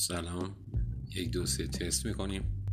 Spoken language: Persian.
سلام. یک دو سه تست می‌کنیم.